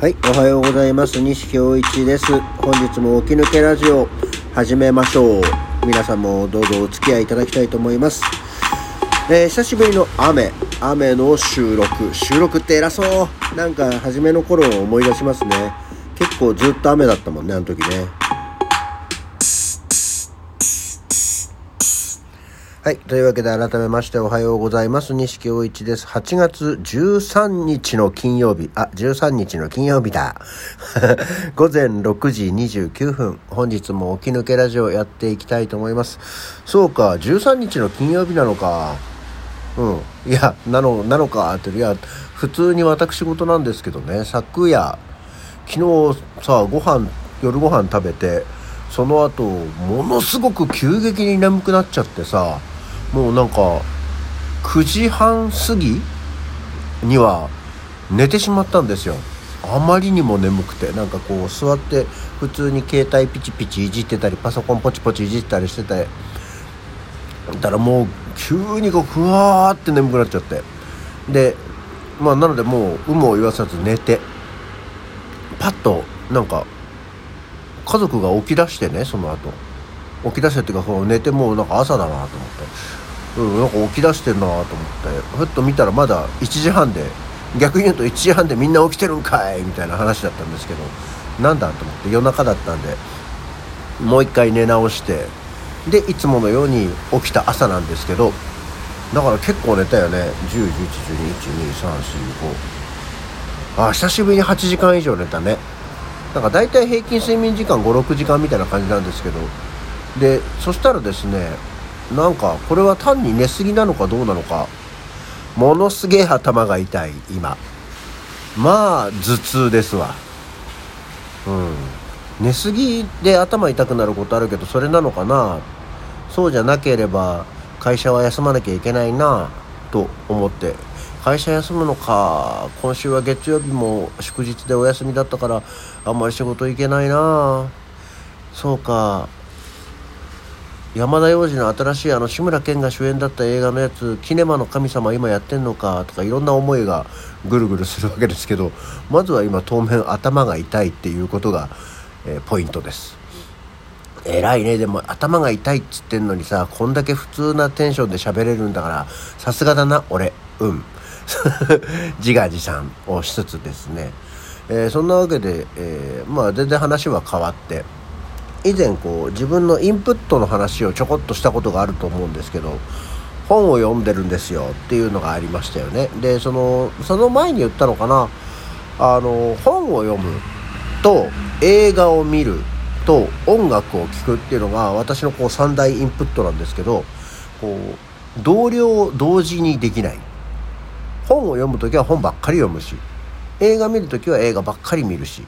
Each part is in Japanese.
はい、おはようございます。西京一です。本日も起き抜けラジオ始めましょう。皆さんもどうぞお付き合いいただきたいと思います。えー久しぶりの雨、雨の収録。収録って偉そう。なんか初めの頃を思い出しますね。結構ずっと雨だったもんね、あの時ね。はい。というわけで改めましておはようございます。西京一です。8月13日の金曜日。あ、13日の金曜日だ。午前6時29分。本日も起き抜けラジオやっていきたいと思います。そうか、13日の金曜日なのか。うん。いや、なの、なのかって。いや、普通に私事なんですけどね、昨夜、昨日さ、ご飯、夜ご飯食べて、その後、ものすごく急激に眠くなっちゃってさ、もうなんか、9時半過ぎには寝てしまったんですよ。あまりにも眠くて、なんかこう座って普通に携帯ピチピチいじってたり、パソコンポチポチいじったりしてて、だからもう急にこうふわーって眠くなっちゃって。で、まあなのでもう有無を言わさず寝て、パッとなんか家族が起き出してねその後起き出してっていうか寝てもうなんか朝だなと思って。うんなんか起き出してるなと思って。ふっと見たらまだ1時半で逆に言うと1時半でみんな起きてるんかいみたいな話だったんですけどなんだと思って夜中だったんでもう一回寝直してでいつものように起きた朝なんですけどだから結構寝たよね。1011121234 5あ久しぶりに8時間以上寝たね。なんか大体平均睡眠時間56時間みたいな感じなんですけどでそしたらですねなんかこれは単に寝すぎなのかどうなのかものすげえ頭が痛い今。まあ頭痛ですわ。うん。寝すぎで頭痛くなることあるけどそれなのかな？そうじゃなければ会社は休まなきゃいけないなと思って。会社休むのか今週は月曜日も祝日でお休みだったからあんまり仕事行けないな。そうか。山田洋次の新しいあの志村けんが主演だった映画のやつ「キネマの神様」今やってんのかとかいろんな思いがぐるぐるするわけですけどまずは今当面頭が痛いっていうことが、えーポイントです。偉いね。でも頭が痛いっつってんのにさこんだけ普通なテンションで喋れるんだからさすがだな俺。うん。自画自賛をしつつですね、えーそんなわけで、えーまあ全然話は変わって。以前こう自分のインプットの話をちょこっとしたことがあると思うんですけど本を読んでるんですよっていうのがありましたよね。でそのその前に言ったのかなあの本を読むと映画を見ると音楽を聴くっていうのが私のこう三大インプットなんですけどこう同僚同時にできない。本を読む時は本ばっかり読むし映画見る時は映画ばっかり見るし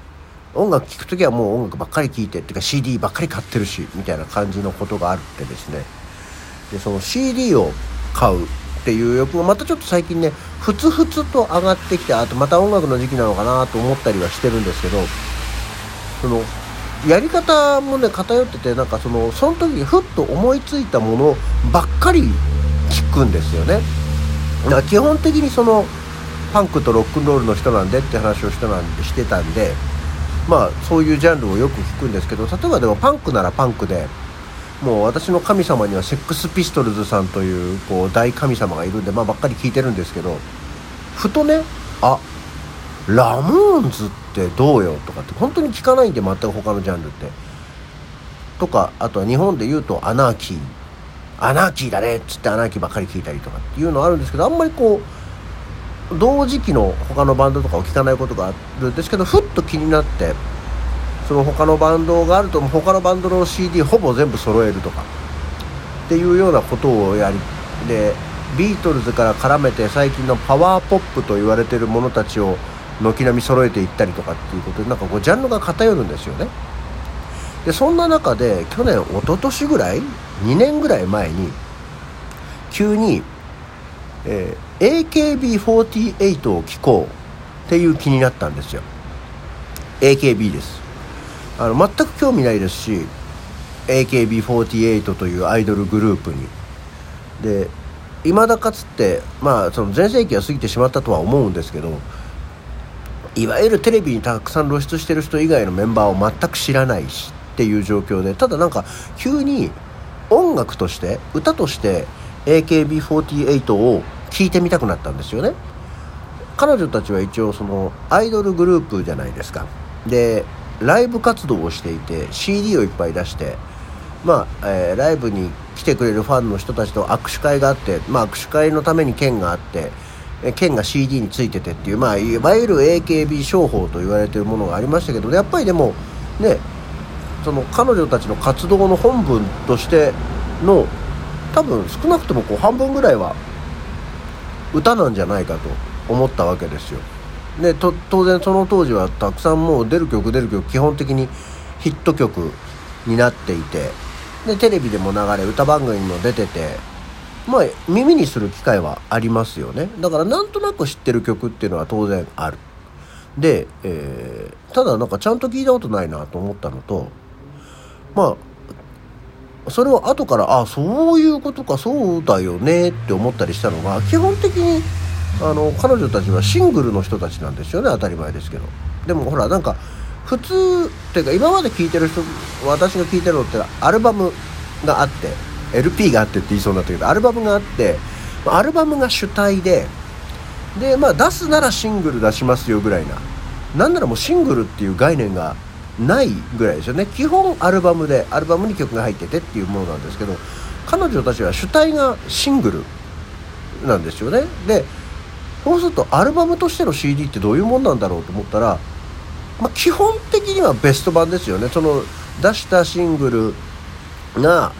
音楽聴く時はもう音楽ばっかり聴いてっていうか CD ばっかり買ってるしみたいな感じのことがあるってですねでその CD を買うっていう欲がまたちょっと最近ねふつふつと上がってきてあとまた音楽の時期なのかなと思ったりはしてるんですけどそのやり方もね偏っててなんかそのその時にふっと思いついたものばっかり聞くんですよね。だから基本的にそのパンクとロックンロールの人なんでって話をしたなんでしてたんでまあそういうジャンルをよく聞くんですけど例えばでもパンクならパンクでもう私の神様にはセックスピストルズさんというこう大神様がいるんでまあばっかり聞いてるんですけどふとねあラモーンズってどうよとかって本当に聞かないんで全く他のジャンルって。とかあとは日本で言うとアナーキーアナーキーだねっつってアナーキーばっかり聞いたりとかっていうのはあるんですけどあんまりこう同時期の他のバンドとかを聞かないことがあるんですけどふと気になってその他のバンドがあると他のバンドの CD ほぼ全部揃えるとかっていうようなことをやりでビートルズから絡めて最近のパワーポップと言われてるものたちを軒並み揃えていったりとかっていうことでなんかこうジャンルが偏るんですよね。でそんな中で去年一昨年ぐらい2年ぐらい前に急に、えー AKB48 を聴こうっていう気になったんですよ AKB です。あの全く興味ないですし AKB48 というアイドルグループに。で未だかつってまあその全盛期は過ぎてしまったとは思うんですけどいわゆるテレビにたくさん露出してる人以外のメンバーを全く知らないしっていう状況でただなんか急に音楽として歌として AKB48 を聴いてみたくなったんですよね。彼女たちは一応そのアイドルグループじゃないですか。でライブ活動をしていて CD をいっぱい出してまあ、えー、ライブに来てくれるファンの人たちと握手会があって、まあ、握手会のために券があって券が CD についててっていう、まあ、いわゆる AKB 商法と言われてるものがありましたけどやっぱりでもねその彼女たちの活動の本文としての多分少なくともこう半分ぐらいは歌なんじゃないかと思ったわけですよ。で当然その当時はたくさんもう出る曲出る曲基本的にヒット曲になっていてでテレビでも流れ歌番組も出ててまあ耳にする機会はありますよね。だからなんとなく知ってる曲っていうのは当然ある。で、えー、ただなんかちゃんと聞いたことないなと思ったのとまあそれを後からあそういうことかそうだよねって思ったりしたのが基本的にあの彼女たちはシングルの人たちなんですよね当たり前ですけど。でもほらなんか普通っていうか今まで聴いてる人私が聴いてるのってアルバムがあって LP があってって言いそうになったけどアルバムがあってアルバムが主体ででまあ出すならシングル出しますよぐらいな。なんならもうシングルっていう概念がないぐらいですよね。基本アルバムでアルバムに曲が入っててっていうものなんですけど彼女たちは主体がシングルなんですよね。でそうするとアルバムとしての CD ってどういうもんなんだろうと思ったら、まあ、基本的にはベスト版ですよね。その出したシングルが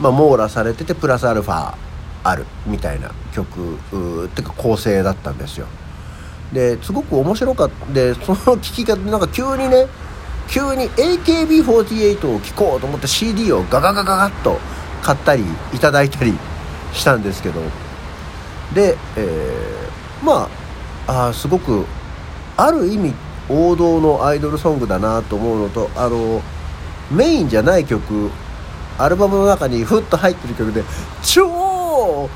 まあ、網羅されててプラスアルファあるみたいな曲っていうか構成だったんですよ。ですごく面白かった。でその聴き方なんか急にね急に AKB48 を聴こうと思って CD をガガガガガッと買ったりいただいたりしたんですけど。で、えー、まああすごくある意味王道のアイドルソングだなと思うのとあのメインじゃない曲アルバムの中にふっと入ってる曲で超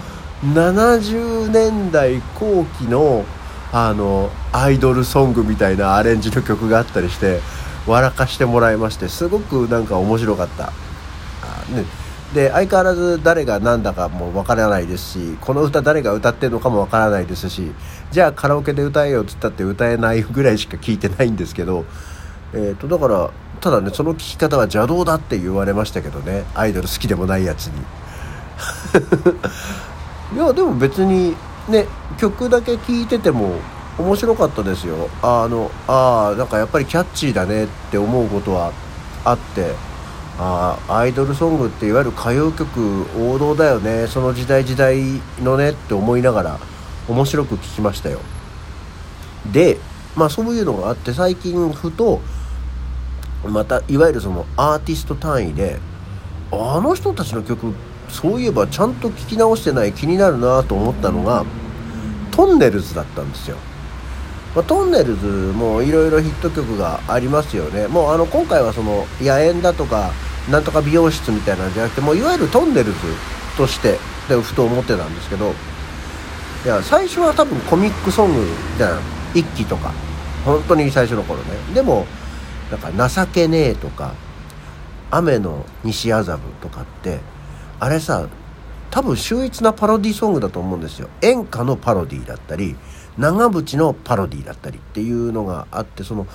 70年代後期のあのアイドルソングみたいなアレンジの曲があったりして笑かしてもらいましてすごくなんか面白かった。あ、ね、で相変わらず誰が何だかもわからないですしこの歌誰が歌ってるのかもわからないですしじゃあカラオケで歌えよっつったって歌えないぐらいしか聞いてないんですけど、えーとだからただねその聞き方は邪道だって言われましたけどねアイドル好きでもないやつに。いやでも別にね曲だけ聴いてても面白かったですよ。あのああなんかやっぱりキャッチーだねって思うことはあって。あアイドルソングっていわゆる歌謡曲王道だよね。その時代時代のねって思いながら面白く聴きましたよ。でまあそういうのがあって最近ふとまたいわゆるそのアーティスト単位であの人たちの曲そういえばちゃんと聴き直してない気になるなと思ったのがトンネルズだったんですよ、まあ、トンネルズもいろいろヒット曲がありますよね。もうあの今回はその野猿だとかなんとか美容室みたいなんじゃなくてもういわゆるトンネルズとしてでふと思ってたんですけどいや最初は多分コミックソングじゃん一期とか本当に最初の頃ね。でもだか「情けねえ」とか「雨の西麻布」とかってあれさ多分秀逸なパロディソングだと思うんですよ。演歌のパロディだったり長渕のパロディだったりっていうのがあってその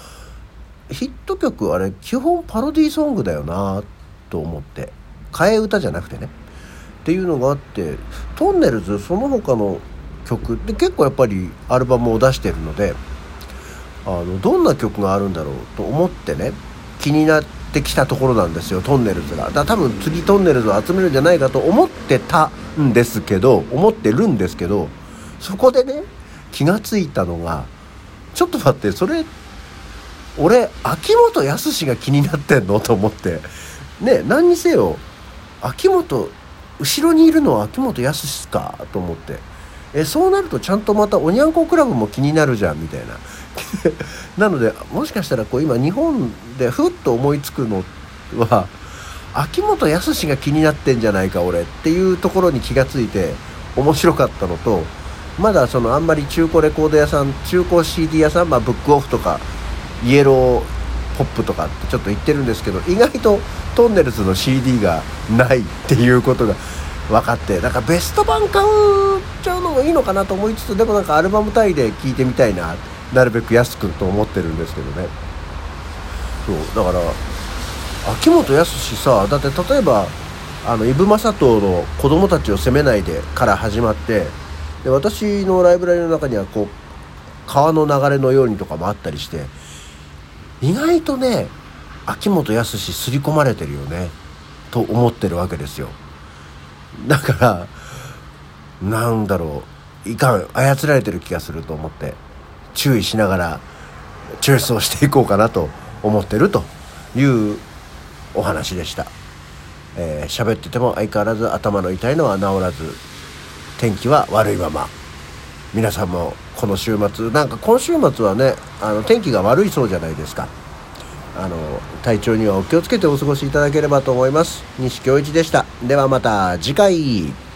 ヒット曲あれ基本パロディソングだよなと思って替え歌じゃなくてねっていうのがあってトンネルズその他の曲って結構やっぱりアルバムを出してるのであのどんな曲があるんだろうと思ってね気になってきたところなんですよトンネルズが。だから多分次トンネルズを集めるんじゃないかと思ってたんですけど思ってるんですけどそこでね気が付いたのがちょっと待ってそれ俺秋元康が気になってんの？と思って。ね何にせよ秋元後ろにいるのは秋元康かと思って。えそうなるとちゃんとまたおにゃんこクラブも気になるじゃんみたいな。なのでもしかしたらこう今日本でふっと思いつくのは秋元康が気になってんじゃないか俺っていうところに気がついて面白かったのとまだそのあんまり中古レコード屋さん中古 CD 屋さん、まあ、ブックオフとかイエローポップとかってちょっと言ってるんですけど意外とトンネルズの CD がないっていうことが分かってだからベスト版買うちゃうのもいいのかなと思いつつでもなんかアルバム単位で聴いてみたいななるべく安くと思ってるんですけどね。そうだから秋元康さだって例えばあのイブ・マサトの「子供たちを責めないで」から始まってで私のライブラリの中にはこう川の流れのようにとかもあったりして意外とね秋元康刷り込まれてるよねと思ってるわけですよ。だからなんだろういかん操られてる気がすると思って注意しながらチョイスをしていこうかなと思ってるというお話でした。えー、ってても相変わらず頭の痛いのは治らず天気は悪いまま。皆さんもこの週末なんか今週末はねあの天気が悪いそうじゃないですか。あの体調にはお気をつけてお過ごしいただければと思います。西京一でした。ではまた次回。